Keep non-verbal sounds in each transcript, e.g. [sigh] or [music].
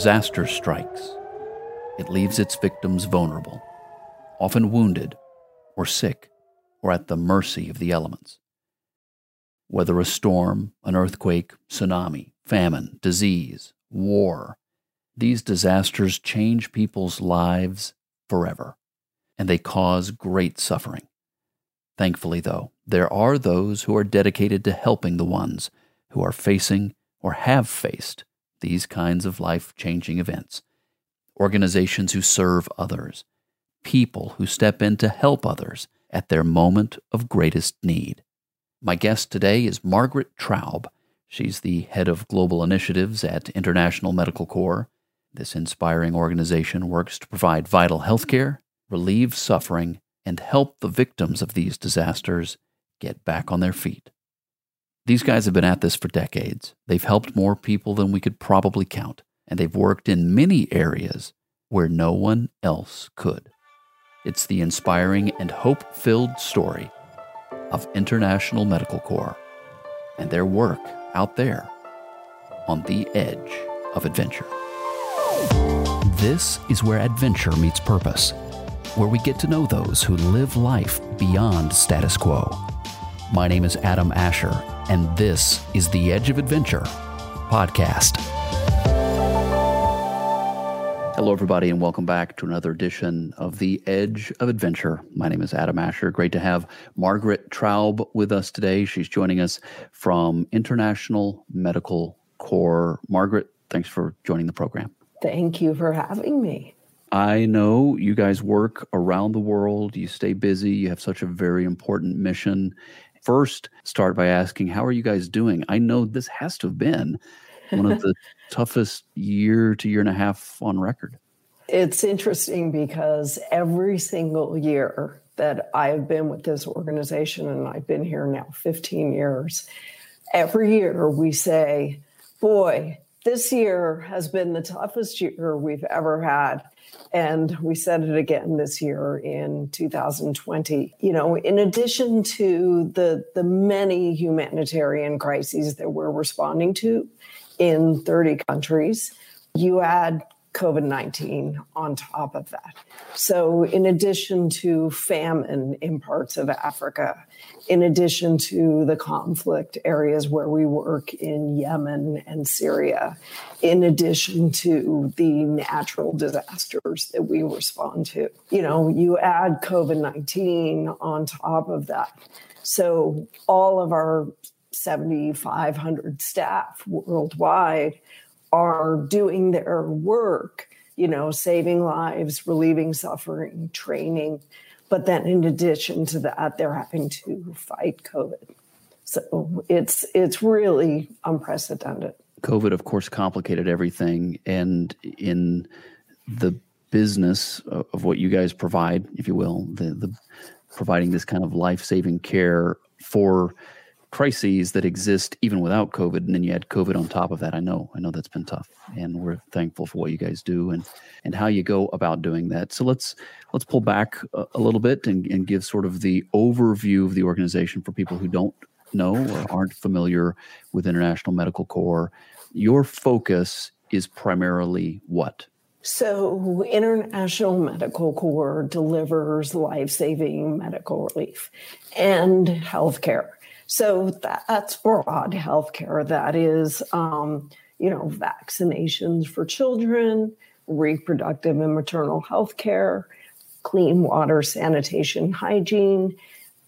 disaster strikes, it leaves its victims vulnerable, often wounded or sick or at the mercy of the elements. Whether a storm, an earthquake, tsunami, famine, disease, war, these disasters change people's lives forever, and they cause great suffering. Thankfully, though, there are those who are dedicated to helping the ones who are facing or have faced these kinds of life changing events. Organizations who serve others, people who step in to help others at their moment of greatest need. My guest today is Margaret Traub. She's the head of global initiatives at International Medical Corps. This inspiring organization works to provide vital health care, relieve suffering, and help the victims of these disasters get back on their feet. These guys have been at this for decades. They've helped more people than we could probably count, and they've worked in many areas where no one else could. It's the inspiring and hope filled story of International Medical Corps and their work out there on the edge of adventure. This is where adventure meets purpose, where we get to know those who live life beyond status quo. My name is Adam Asher, and this is the Edge of Adventure podcast. Hello, everybody, and welcome back to another edition of the Edge of Adventure. My name is Adam Asher. Great to have Margaret Traub with us today. She's joining us from International Medical Corps. Margaret, thanks for joining the program. Thank you for having me. I know you guys work around the world, you stay busy, you have such a very important mission. First, start by asking, how are you guys doing? I know this has to have been one of [laughs] the toughest year to year and a half on record. It's interesting because every single year that I've been with this organization, and I've been here now 15 years, every year we say, boy, this year has been the toughest year we've ever had. And we said it again this year in 2020. You know, in addition to the, the many humanitarian crises that we're responding to in 30 countries, you add COVID 19 on top of that. So, in addition to famine in parts of Africa, in addition to the conflict areas where we work in Yemen and Syria, in addition to the natural disasters that we respond to, you know, you add COVID 19 on top of that. So, all of our 7,500 staff worldwide are doing their work, you know, saving lives, relieving suffering, training. But then in addition to that, they're having to fight COVID. So it's it's really unprecedented. COVID, of course, complicated everything. And in the business of what you guys provide, if you will, the, the providing this kind of life-saving care for crises that exist even without COVID, and then you add COVID on top of that. I know, I know that's been tough, and we're thankful for what you guys do and and how you go about doing that. So let's let's pull back a, a little bit and, and give sort of the overview of the organization for people who don't know or aren't familiar with International Medical Corps. Your focus is primarily what? So, International Medical Corps delivers life saving medical relief and healthcare. So that's broad healthcare. That is, um, you know, vaccinations for children, reproductive and maternal health care, clean water, sanitation, hygiene,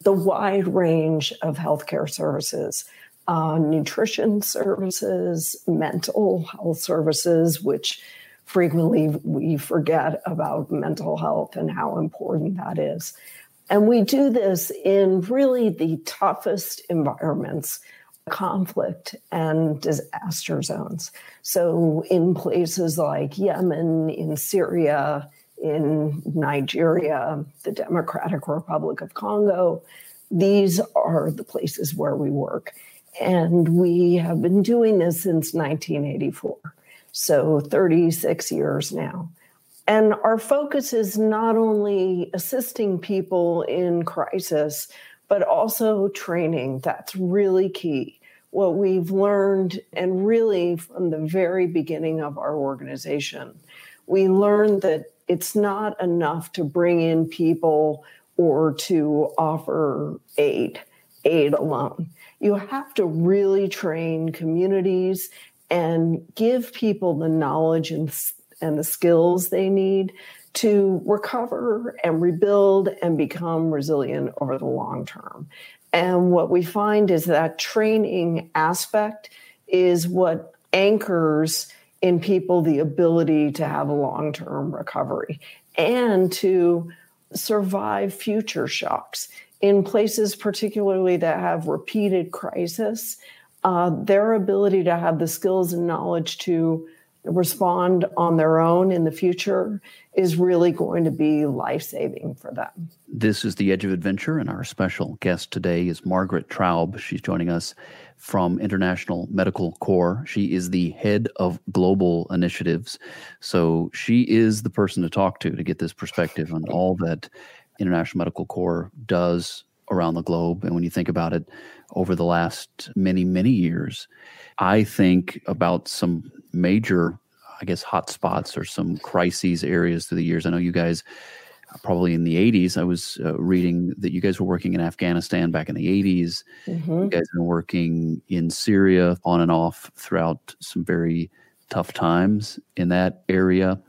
the wide range of healthcare services, uh, nutrition services, mental health services, which frequently we forget about mental health and how important that is. And we do this in really the toughest environments conflict and disaster zones. So, in places like Yemen, in Syria, in Nigeria, the Democratic Republic of Congo, these are the places where we work. And we have been doing this since 1984. So, 36 years now. And our focus is not only assisting people in crisis, but also training. That's really key. what we've learned, and really from the very beginning of our organization, we learned that it's not enough to bring in people or to offer aid, aid alone. You have to really train communities and give people the knowledge and, and the skills they need to recover and rebuild and become resilient over the long term. And what we find is that training aspect is what anchors in people the ability to have a long term recovery and to survive future shocks in places, particularly that have repeated crisis. Uh, their ability to have the skills and knowledge to respond on their own in the future is really going to be life saving for them. This is The Edge of Adventure, and our special guest today is Margaret Traub. She's joining us from International Medical Corps. She is the head of global initiatives. So she is the person to talk to to get this perspective on all that International Medical Corps does around the globe. And when you think about it over the last many, many years, I think about some major I guess, hot spots or some crises areas through the years? I know you guys probably in the 80s. I was uh, reading that you guys were working in Afghanistan back in the 80s. Mm-hmm. You guys have been working in Syria on and off throughout some very tough times in that area.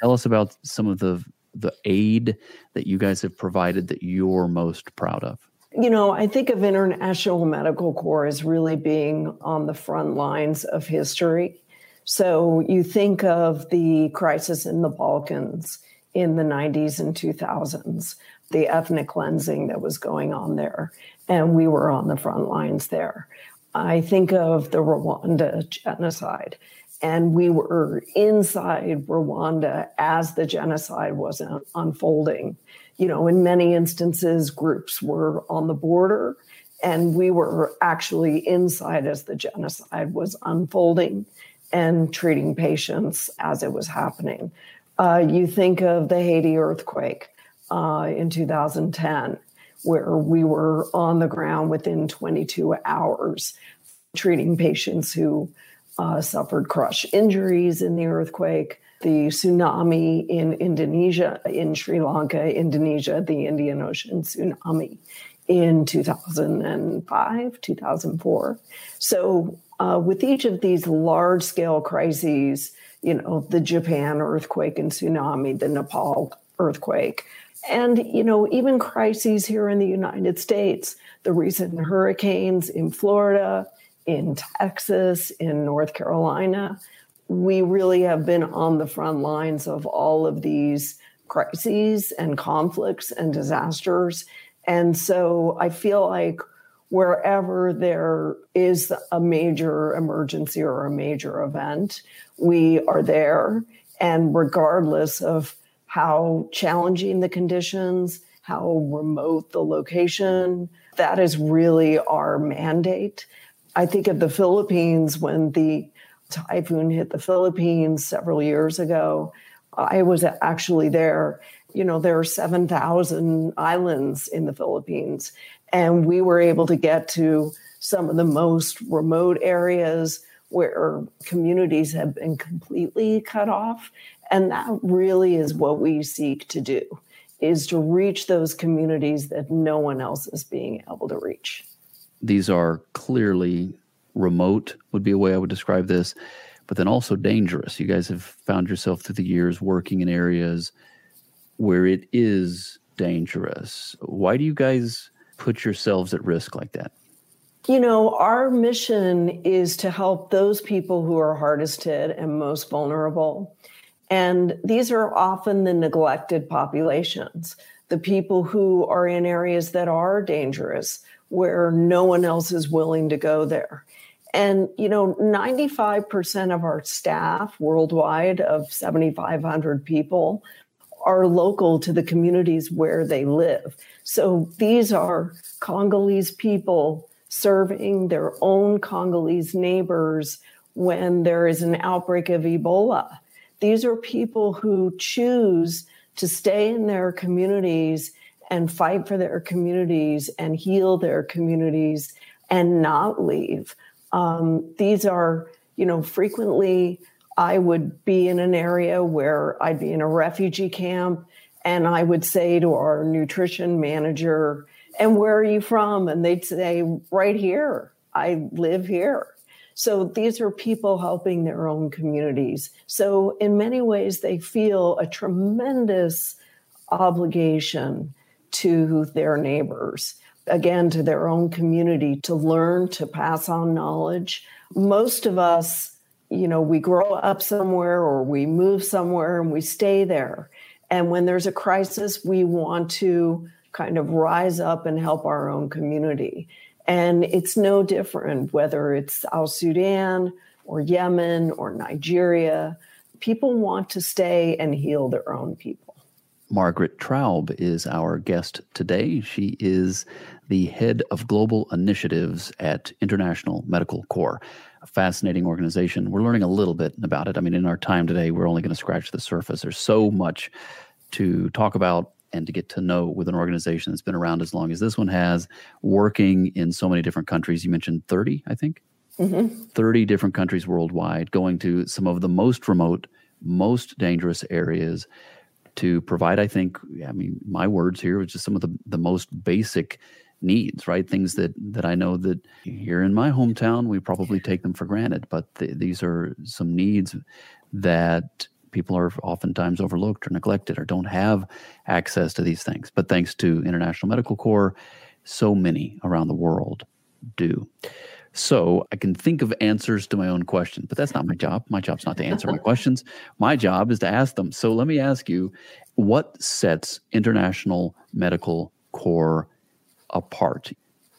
Tell us about some of the the aid that you guys have provided that you're most proud of. You know, I think of International Medical Corps as really being on the front lines of history so you think of the crisis in the Balkans in the 90s and 2000s, the ethnic cleansing that was going on there, and we were on the front lines there. I think of the Rwanda genocide, and we were inside Rwanda as the genocide was unfolding. You know, in many instances, groups were on the border, and we were actually inside as the genocide was unfolding and treating patients as it was happening. Uh, you think of the Haiti earthquake uh, in 2010, where we were on the ground within 22 hours treating patients who uh, suffered crush injuries in the earthquake. The tsunami in Indonesia, in Sri Lanka, Indonesia, the Indian Ocean tsunami in 2005, 2004. So uh, with each of these large scale crises, you know, the Japan earthquake and tsunami, the Nepal earthquake, and, you know, even crises here in the United States, the recent hurricanes in Florida, in Texas, in North Carolina, we really have been on the front lines of all of these crises and conflicts and disasters. And so I feel like wherever there is a major emergency or a major event, we are there. And regardless of how challenging the conditions, how remote the location, that is really our mandate. I think of the Philippines when the typhoon hit the Philippines several years ago. I was actually there. You know, there are 7,000 islands in the Philippines. And we were able to get to some of the most remote areas where communities have been completely cut off. And that really is what we seek to do is to reach those communities that no one else is being able to reach. These are clearly remote would be a way I would describe this, but then also dangerous. You guys have found yourself through the years working in areas where it is dangerous. Why do you guys put yourselves at risk like that? You know, our mission is to help those people who are hardest hit and most vulnerable. And these are often the neglected populations, the people who are in areas that are dangerous, where no one else is willing to go there. And, you know, 95% of our staff worldwide, of 7,500 people, are local to the communities where they live. So these are Congolese people serving their own Congolese neighbors when there is an outbreak of Ebola. These are people who choose to stay in their communities and fight for their communities and heal their communities and not leave Um, these are, you know, frequently I would be in an area where I'd be in a refugee camp and I would say to our nutrition manager, and where are you from? And they'd say, right here. I live here. So these are people helping their own communities. So, in many ways, they feel a tremendous obligation to their neighbors, again, to their own community to learn, to pass on knowledge. Most of us, you know, we grow up somewhere or we move somewhere and we stay there. And when there's a crisis, we want to kind of rise up and help our own community. And it's no different whether it's South Sudan or Yemen or Nigeria. People want to stay and heal their own people. Margaret Traub is our guest today. She is the head of global initiatives at International Medical Corps, a fascinating organization. We're learning a little bit about it. I mean, in our time today, we're only going to scratch the surface. There's so much to talk about and to get to know with an organization that's been around as long as this one has, working in so many different countries. You mentioned 30, I think. Mm-hmm. 30 different countries worldwide, going to some of the most remote, most dangerous areas to provide, I think, I mean, my words here, which is some of the, the most basic needs, right? Things that, that I know that mm-hmm. here in my hometown, we probably take them for granted, but th- these are some needs that people are oftentimes overlooked or neglected or don't have access to these things. But thanks to International Medical Corps, so many around the world do. So I can think of answers to my own questions, but that's not my job. My job's not to answer my [laughs] questions. My job is to ask them. So let me ask you what sets International Medical Corps apart?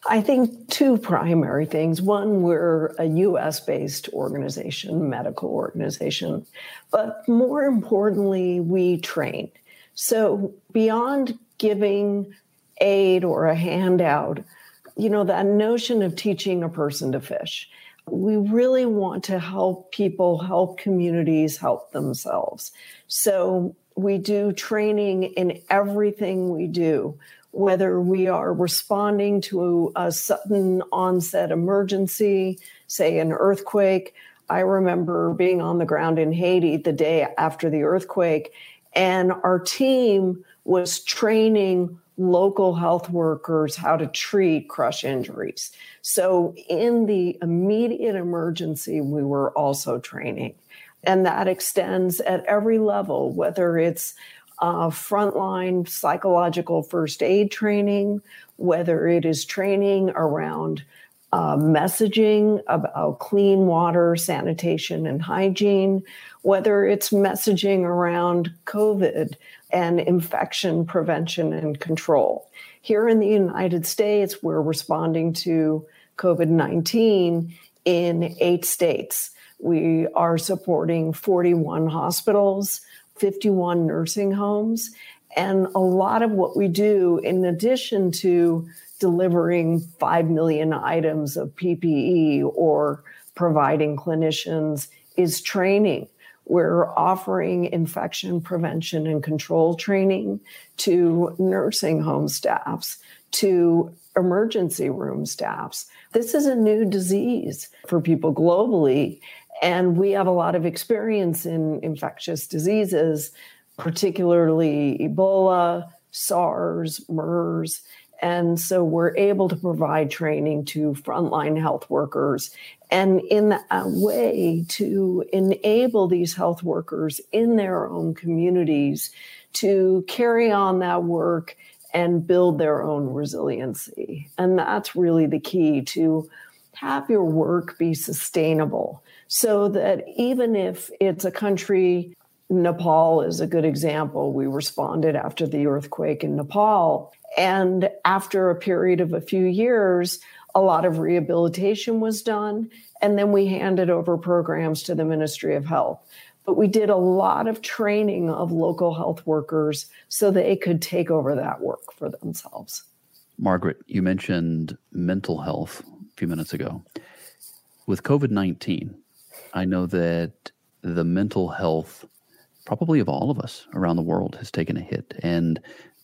I think two primary things. One, we're a US based organization, medical organization, but more importantly, we train. So beyond giving aid or a handout, you know, that notion of teaching a person to fish, we really want to help people, help communities, help themselves. So we do training in everything we do whether we are responding to a sudden onset emergency, say an earthquake. I remember being on the ground in Haiti the day after the earthquake, and our team was training local health workers how to treat crush injuries. So, in the immediate emergency, we were also training. And that extends at every level, whether it's uh, frontline psychological first aid training, whether it is training around uh, messaging about clean water, sanitation, and hygiene, whether it's messaging around COVID and infection prevention and control. Here in the United States, we're responding to COVID 19 in eight states. We are supporting 41 hospitals. 51 nursing homes. And a lot of what we do, in addition to delivering 5 million items of PPE or providing clinicians, is training. We're offering infection prevention and control training to nursing home staffs, to emergency room staffs. This is a new disease for people globally. And we have a lot of experience in infectious diseases, particularly Ebola, SARS, MERS. And so we're able to provide training to frontline health workers and in a way to enable these health workers in their own communities to carry on that work and build their own resiliency. And that's really the key to have your work be sustainable so that even if it's a country, Nepal is a good example. We responded after the earthquake in Nepal. And after a period of a few years, a lot of rehabilitation was done. And then we handed over programs to the Ministry of Health. But we did a lot of training of local health workers so they could take over that work for themselves. Margaret, you mentioned mental health few minutes ago. With COVID 19, I know that the mental health, probably of all of us around the world, has taken a hit, and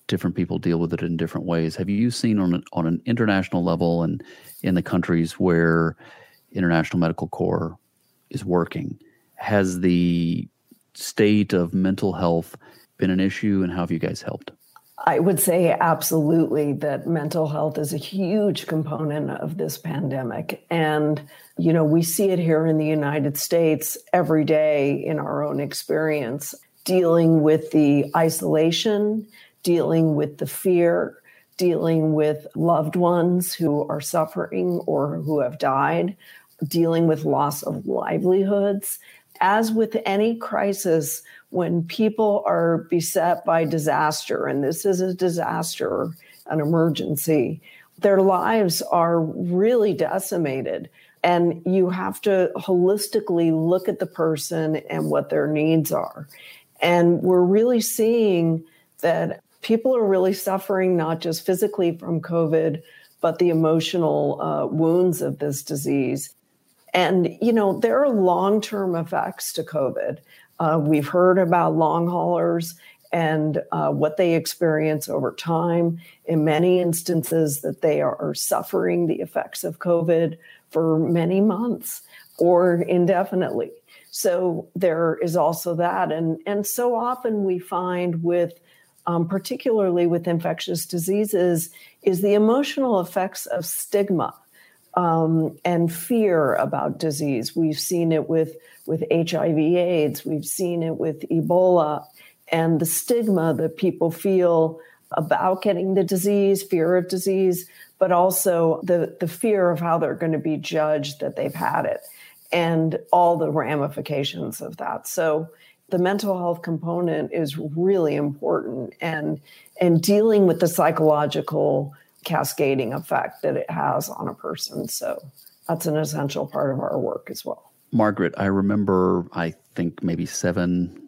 different people deal with it in different ways. Have you seen on on an international level and in the countries where International Medical Corps is working. Has the state of mental health been an issue, and how have you guys helped? I would say absolutely that mental health is a huge component of this pandemic. And, you know, we see it here in the United States every day in our own experience, dealing with the isolation, dealing with the fear, dealing with loved ones who are suffering or who have died, dealing with loss of livelihoods. As with any crisis, when people are beset by disaster, and this is a disaster, an emergency, their lives are really decimated. And you have to holistically look at the person and what their needs are. And we're really seeing that people are really suffering not just physically from COVID, but the emotional uh, wounds of this disease. And, you know, there are long term effects to COVID. Uh, we've heard about long haulers and uh, what they experience over time. In many instances, that they are suffering the effects of COVID for many months or indefinitely. So there is also that, and and so often we find with, um, particularly with infectious diseases, is the emotional effects of stigma um, and fear about disease. We've seen it with with HIV/AIDS. We've seen it with Ebola, and the stigma that people feel about getting the disease, fear of disease, but also the the fear of how they're going to be judged that they've had it, and all the ramifications of that. So the mental health component is really important and and dealing with the psychological cascading effect that it has on a person. So that's an essential part of our work as well. Margaret, I remember, I think maybe seven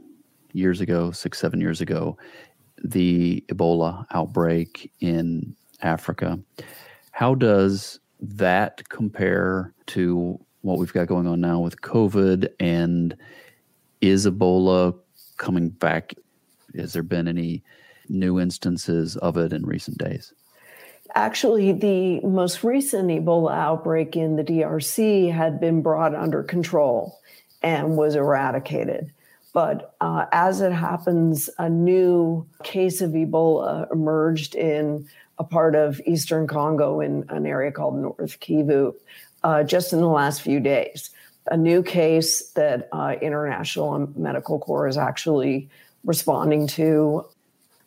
years ago, six, seven years ago, the Ebola outbreak in Africa. How does that compare to what we've got going on now with COVID? And is Ebola coming back? Has there been any new instances of it in recent days? Actually, the most recent Ebola outbreak in the DRC had been brought under control and was eradicated. But uh, as it happens, a new case of Ebola emerged in a part of eastern Congo in an area called North Kivu uh, just in the last few days. A new case that uh, International Medical Corps is actually responding to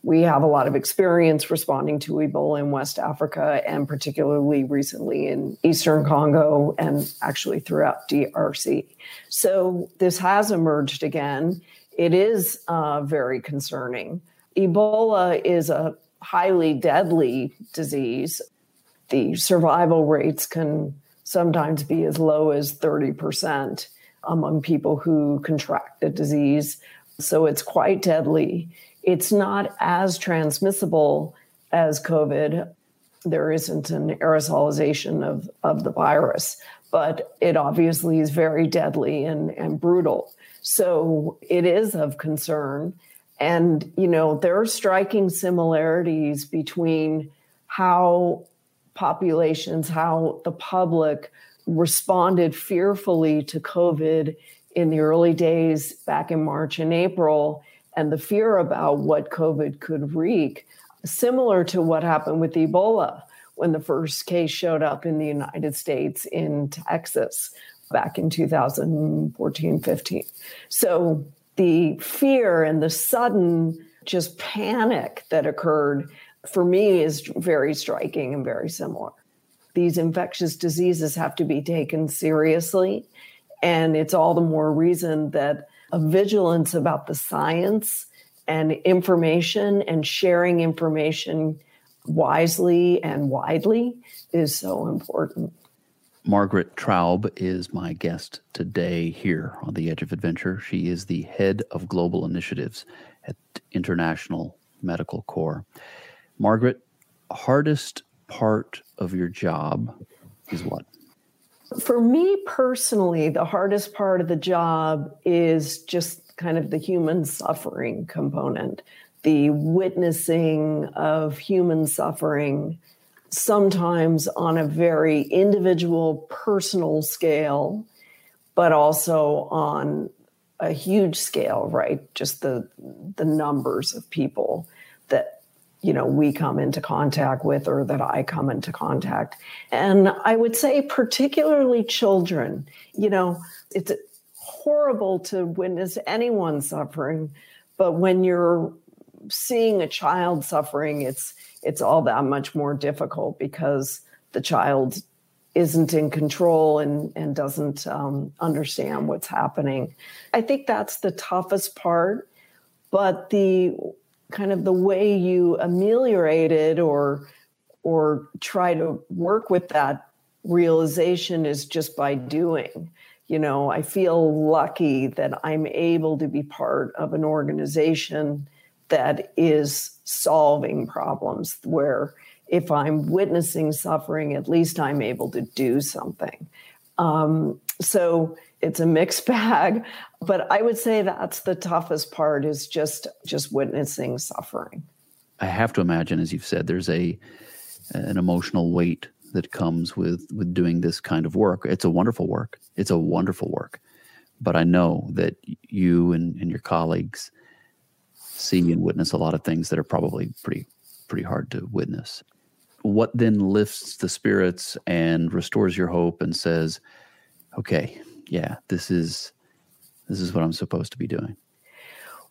we have a lot of experience responding to Ebola in West Africa and particularly recently in Eastern Congo and actually throughout DRC. So this has emerged again. It is uh, very concerning. Ebola is a highly deadly disease. The survival rates can sometimes be as low as 30% among people who contract the disease. So it's quite deadly. It's not as transmissible as COVID. There isn't an aerosolization of, of the virus, but it obviously is very deadly and, and brutal. So it is of concern. And, you know, there are striking similarities between how populations, how the public responded fearfully to COVID in the early days back in March and April and the fear about what COVID could wreak, similar to what happened with Ebola when the first case showed up in the United States in Texas back in 2014 15. So the fear and the sudden just panic that occurred for me is very striking and very similar. These infectious diseases have to be taken seriously. And it's all the more reason that vigilance about the science and information and sharing information wisely and widely is so important. Margaret Traub is my guest today here on The Edge of Adventure. She is the head of global initiatives at International Medical Corps. Margaret, hardest part of your job is what? For me personally, the hardest part of the job is just kind of the human suffering component, the witnessing of human suffering sometimes on a very individual, personal scale, but also on a huge scale, right? Just the the numbers of people that you know we come into contact with or that I come into contact. And I would say particularly children, you know, it's horrible to witness anyone suffering, but when you're seeing a child suffering, it's it's all that much more difficult because the child isn't in control and, and doesn't um, understand what's happening. I think that's the toughest part, but the kind of the way you ameliorate it or or try to work with that realization is just by doing. You know, I feel lucky that I'm able to be part of an organization that is solving problems where if I'm witnessing suffering, at least I'm able to do something. Um, so it's a mixed [laughs] bag, but I would say that's the toughest part is just just witnessing suffering. I have to imagine, as you've said, there's a an emotional weight that comes with with doing this kind of work. It's a wonderful work. It's a wonderful work. But I know that you and, and your colleagues see and witness a lot of things that are probably pretty pretty hard to witness. What then lifts the spirits and restores your hope and says, "Okay, yeah, this is this is what I'm supposed to be doing."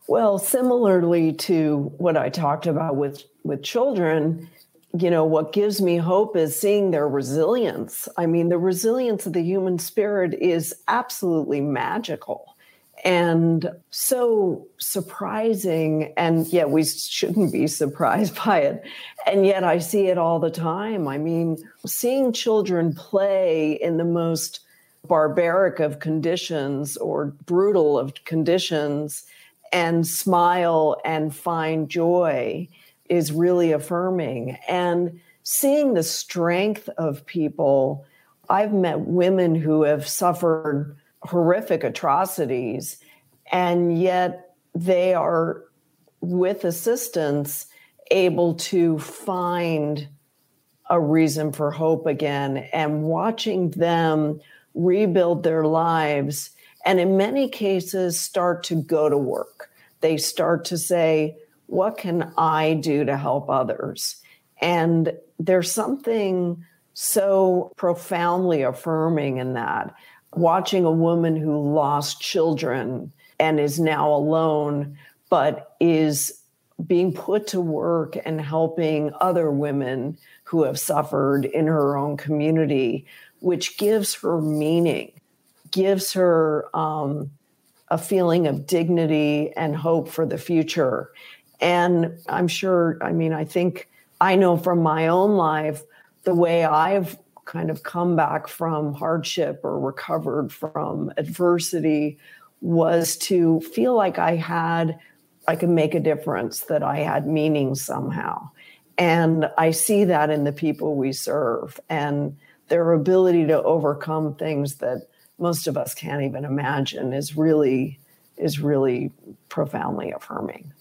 Well, similarly to what I talked about with with children, you know, what gives me hope is seeing their resilience. I mean, the resilience of the human spirit is absolutely magical and so surprising and yet we shouldn't be surprised [laughs] by it and yet i see it all the time i mean seeing children play in the most barbaric of conditions or brutal of conditions and smile and find joy is really affirming. And seeing the strength of people i've met women who have suffered horrific atrocities, and yet they are, with assistance, able to find a reason for hope again. And watching them rebuild their lives and in many cases start to go to work. They start to say what can i do to help others? And there's something so profoundly affirming in that. Watching a woman who lost children and is now alone, but is being put to work and helping other women who have suffered in her own community, which gives her meaning, gives her um, a feeling of dignity and hope for the future. And I'm sure, I mean, I think I know from my own life the way I've kind of come back from hardship or recovered from adversity was to feel like I had, I could make a difference, that I had meaning somehow. And I see that in the people we serve and their ability to overcome things that most of us can't even imagine is really is really profoundly affirming.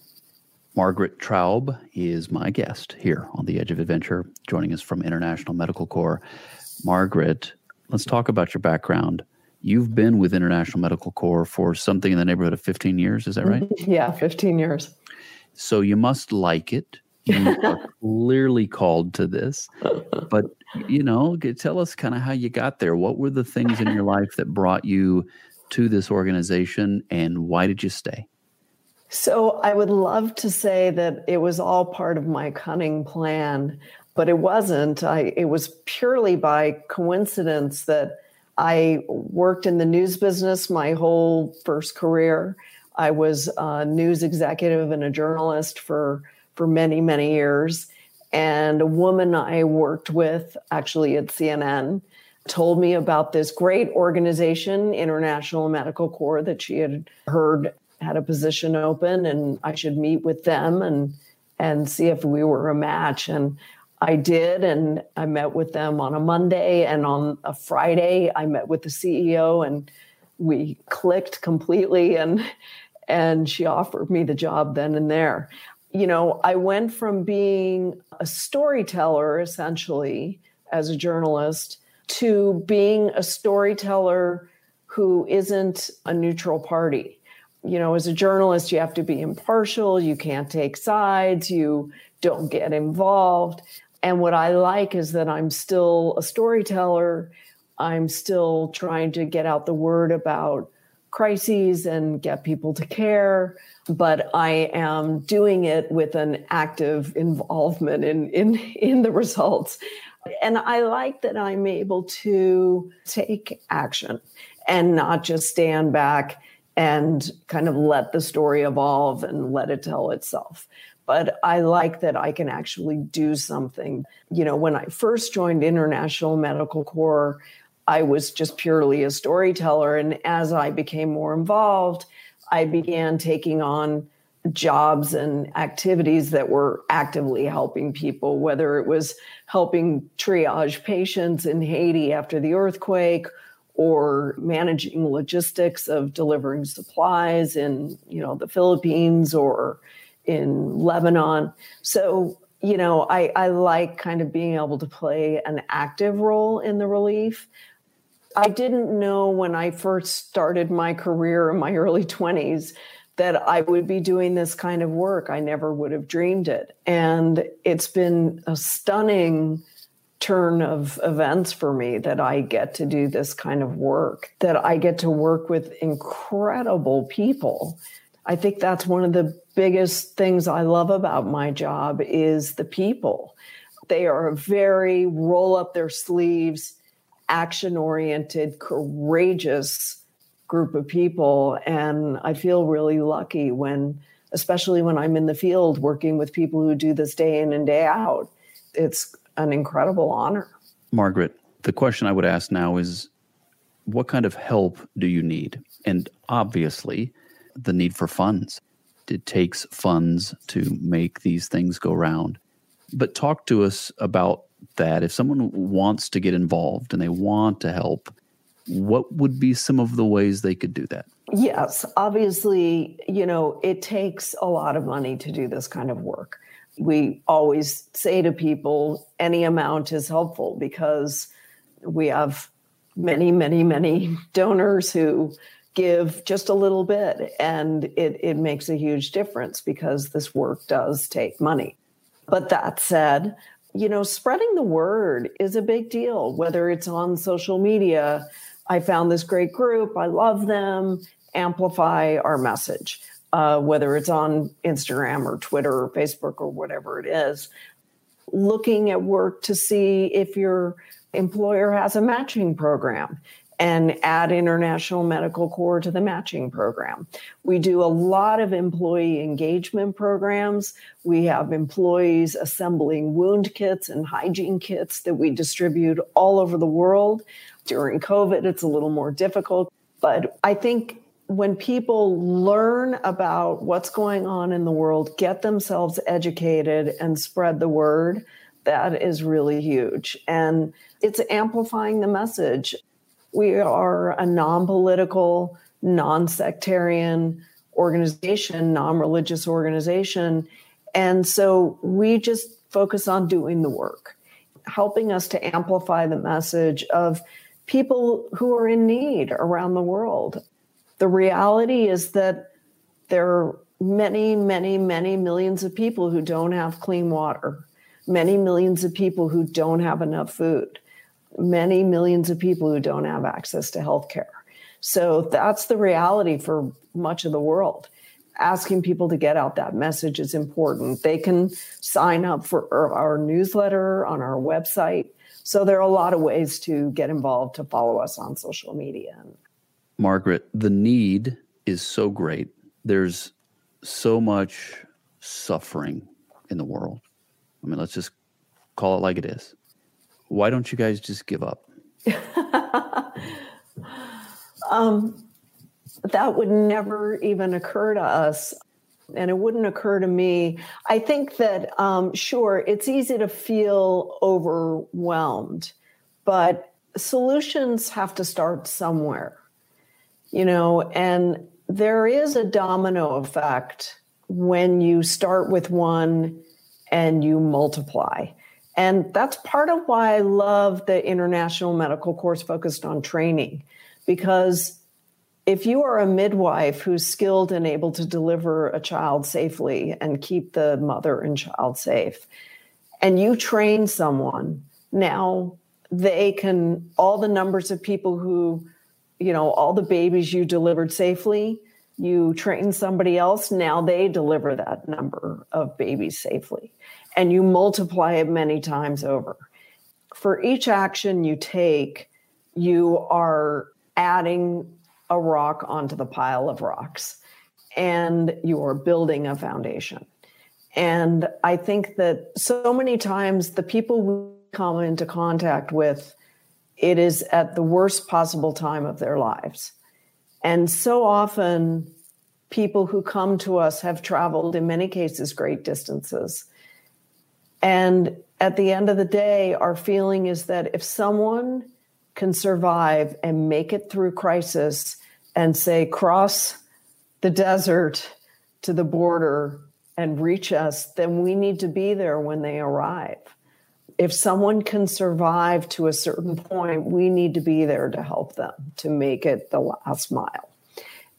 Margaret Traub is my guest here on the Edge of Adventure, joining us from International Medical Corps. Margaret, let's talk about your background. You've been with International Medical Corps for something in the neighborhood of 15 years, is that right? [laughs] Yeah, 15 years. So you must like it. You [laughs] are clearly called to this. But, you know, tell us kind of how you got there. What were the things in your [laughs] life that brought you to this organization and why did you stay? So I would love to say that it was all part of my cunning plan but it wasn't. I, it was purely by coincidence that I worked in the news business my whole first career. I was a news executive and a journalist for for many many years. And a woman I worked with, actually at CNN, told me about this great organization, International Medical Corps, that she had heard had a position open, and I should meet with them and and see if we were a match. And I did, and I met with them on a Monday, and on a Friday, I met with the CEO, and we clicked completely, and and she offered me the job then and there. You know, I went from being a storyteller essentially as a journalist to being a storyteller who isn't a neutral party. You know, as a journalist, you have to be impartial, you can't take sides, you don't get involved. And what I like is that I'm still a storyteller. I'm still trying to get out the word about crises and get people to care but I am doing it with an active involvement in, in, in the results. And I like that I'm able to take action and not just stand back and kind of let the story evolve and let it tell itself. But I like that I can actually do something. You know, when I first joined International Medical Corps, I was just purely a storyteller. And as I became more involved, I began taking on jobs and activities that were actively helping people, whether it was helping triage patients in Haiti after the earthquake or managing logistics of delivering supplies in you know the Philippines or in Lebanon. So you know, I, I like kind of being able to play an active role in the relief. I didn't know when I first started my career in my early 20s that I would be doing this kind of work. I never would have dreamed it. And it's been a stunning turn of events for me that I get to do this kind of work, that I get to work with incredible people. I think that's one of the biggest things I love about my job is the people. They are very roll up their sleeves, action oriented, courageous group of people. And I feel really lucky when, especially when I'm in the field working with people who do this day in and day out. It's an incredible honor. Margaret, the question I would ask now is what kind of help do you need? And obviously, the need for funds. It takes funds to make these things go round. But talk to us about that if someone wants to get involved and they want to help, what would be some of the ways they could do that? Yes, obviously, you know, it takes a lot of money to do this kind of work. We always say to people any amount is helpful because we have many, many, many donors who give just a little bit and it, it makes a huge difference because this work does take money. But that said, you know, spreading the word is a big deal, whether it's on social media. I found this great group, I love them, amplify our message, uh, whether it's on Instagram or Twitter or Facebook or whatever it is. Looking at work to see if your employer has a matching program and add International Medical Corps to the matching program. We do a lot of employee engagement programs. We have employees assembling wound kits and hygiene kits that we distribute all over the world. During COVID, it's a little more difficult, but I think when people learn about what's going on in the world, get themselves educated, and spread the word, that is really huge. And it's amplifying the message. We are a non political, non sectarian organization, non religious organization. And so we just focus on doing the work, helping us to amplify the message of people who are in need around the world. The reality is that there are many, many, many millions of people who don't have clean water, many millions of people who don't have enough food many millions of people who don't have access to health care. So that's the reality for much of the world. Asking people to get out that message is important. They can sign up for our newsletter on our website. So there are a lot of ways to get involved to follow us on social media. Margaret, the need is so great. There's so much suffering in the world. I mean, let's just call it like it is why don't you guys just give up? [laughs] um, that would never even occur to us. And it wouldn't occur to me. I think that, um, sure, it's easy to feel overwhelmed, but solutions have to start somewhere, you know, and there is a domino effect when you start with one and you multiply. And that's part of why I love the International Medical Corps focused on training, because if you are a midwife who's skilled and able to deliver a child safely and keep the mother and child safe, and you train someone, now they can, all the numbers of people who, you know, all the babies you delivered safely, you train somebody else, now they deliver that number of babies safely and you multiply it many times over. For each action you take, you are adding a rock onto the pile of rocks and you're building a foundation. And I think that so many times the people we come into contact with, it is at the worst possible time of their lives. And so often, people who come to us have traveled, in many cases, great distances. And at the end of the day, our feeling is that if someone can survive and make it through crisis and say, cross the desert to the border and reach us, then we need to be there when they arrive. If someone can survive to a certain point, we need to be there to help them to make it the last mile.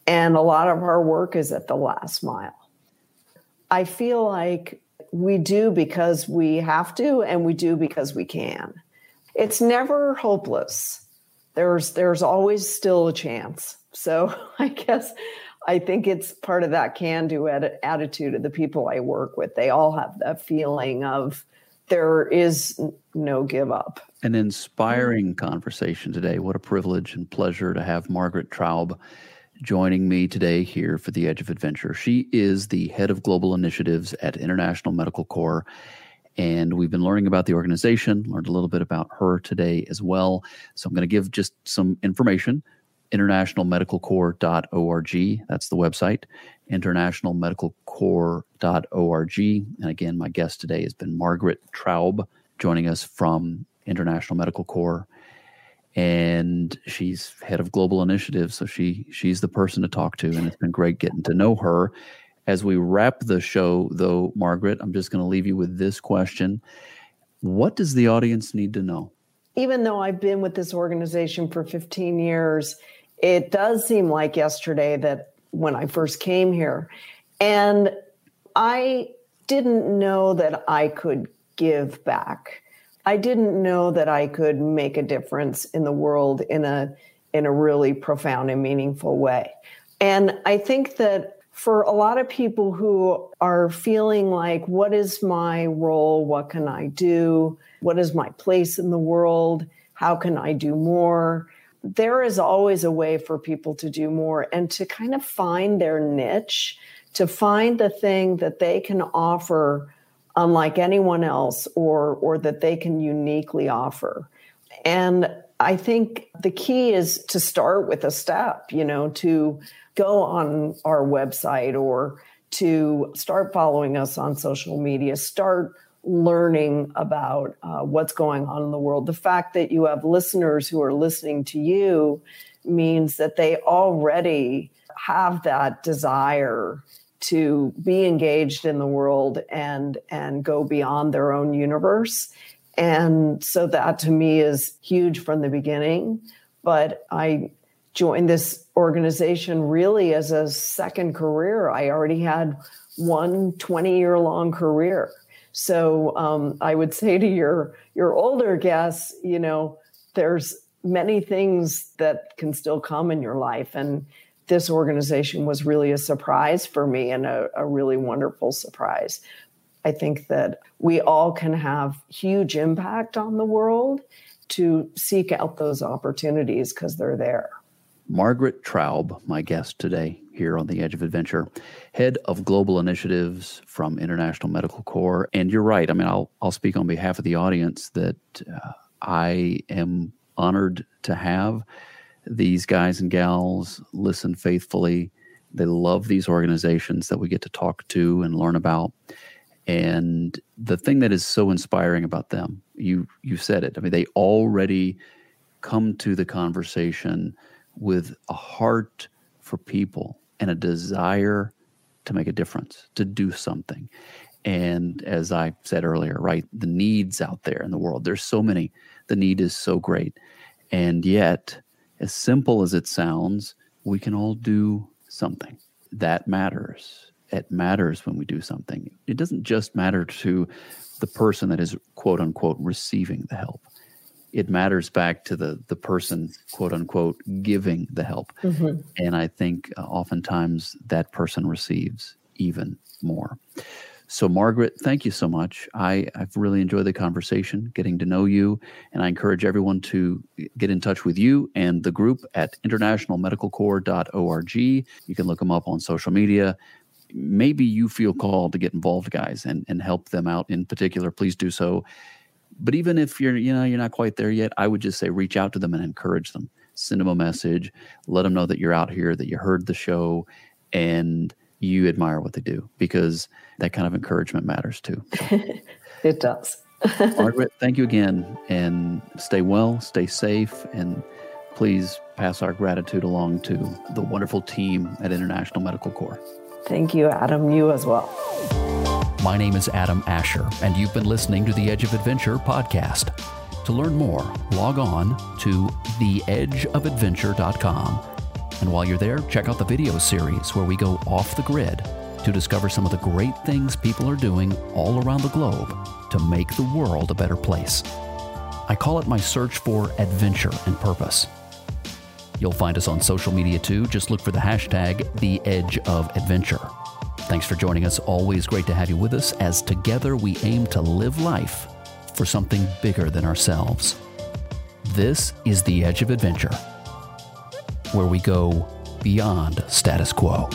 And a lot of our work is at the last mile. I feel like we do because we have to and we do because we can. It's never hopeless. There's there's always still a chance. So [laughs] I guess I think it's part of that can do attitude of the people I work with. They all have that feeling of there is no give up. An inspiring conversation today. What a privilege and pleasure to have Margaret Traub joining me today here for the Edge of Adventure. She is the head of global initiatives at International Medical Corps. And we've been learning about the organization, learned a little bit about her today as well. So I'm going to give just some information internationalmedicalcorps.org. That's the website, internationalmedicalcorps.org. And again, my guest today has been Margaret Traub, joining us from International Medical Corps and she's head of global initiatives so she she's the person to talk to and it's been great getting to know her. As we wrap the show though margaret i'm just going to leave you with this question. What does the audience need to know? Even though i've been with this organization for 15 years it does seem like yesterday that when i first came here and i didn't know that i could give back I didn't know that I could make a difference in the world in a in a really profound and meaningful way. And I think that for a lot of people who are feeling like what is my role? What can I do? What is my place in the world? How can I do more? There is always a way for people to do more and to kind of find their niche, to find the thing that they can offer unlike anyone else or or that they can uniquely offer. And i think the key is to start with a step you know to go on our website or to start following us on social media start learning about uh, what's going on in the world. The fact that you have listeners who are listening to you means that they already have that desire to be engaged in the world and and go beyond their own universe. And so that to me is huge from the beginning. But i joined this organization really as a second career. I already had one 20 year long career. So um, i would say to your your older guests you know there's many things that can still come in your life. And this organization was really a surprise for me and a, a really wonderful surprise. I think that we all can have huge impact on the world to seek out those opportunities because they're there. Margaret Traub, my guest today here on the Edge of Adventure, head of global initiatives from International Medical Corps. And you're right. I mean, I'll I'll speak on behalf of the audience that uh, I am honored to have these guys and gals listen faithfully. They love these organizations that we get to talk to and learn about. And the thing that is so inspiring about them, you you said it. I mean, they already come to the conversation with a heart for people and a desire to make a difference, to do something. And as I said earlier, right, the needs out there in the world, there's so many. The need is so great. And yet, as simple as it sounds, we can all do something. That matters. It matters when we do something. It doesn't just matter to the person that is quote unquote receiving the help. It matters back to the the person quote unquote giving the help. Mm-hmm. And I think uh, oftentimes that person receives even more. So, Margaret, thank you so much. I, I've really enjoyed the conversation, getting to know you, and I encourage everyone to get in touch with you and the group at internationalmedicalcorps.org. You can look them up on social media. Maybe you feel called to get involved, guys, and, and help them out in particular. Please do so. But even if you're, you know, you're not quite there yet, I would just say reach out to them and encourage them. Send them a message. Let them know that you're out here, that you heard the show, and you admire what they do because that kind of encouragement matters too. [laughs] it does. [laughs] Margaret, thank you again and stay well, stay safe, and please pass our gratitude along to the wonderful team at International Medical Corps. Thank you, Adam. You as well. My name is Adam Asher, and you've been listening to the Edge of Adventure podcast. To learn more, log on to theedgeofadventure.com and while you're there, check out the video series where we go off the grid to discover some of the great things people are doing all around the globe to make the world a better place. I call it my search for adventure and purpose. You'll find us on social media too. Just look for the hashtag The Edge of Adventure. Thanks for joining us. Always great to have you with us as together we aim to live life for something bigger than ourselves. This is The Edge of Adventure where we go beyond status quo.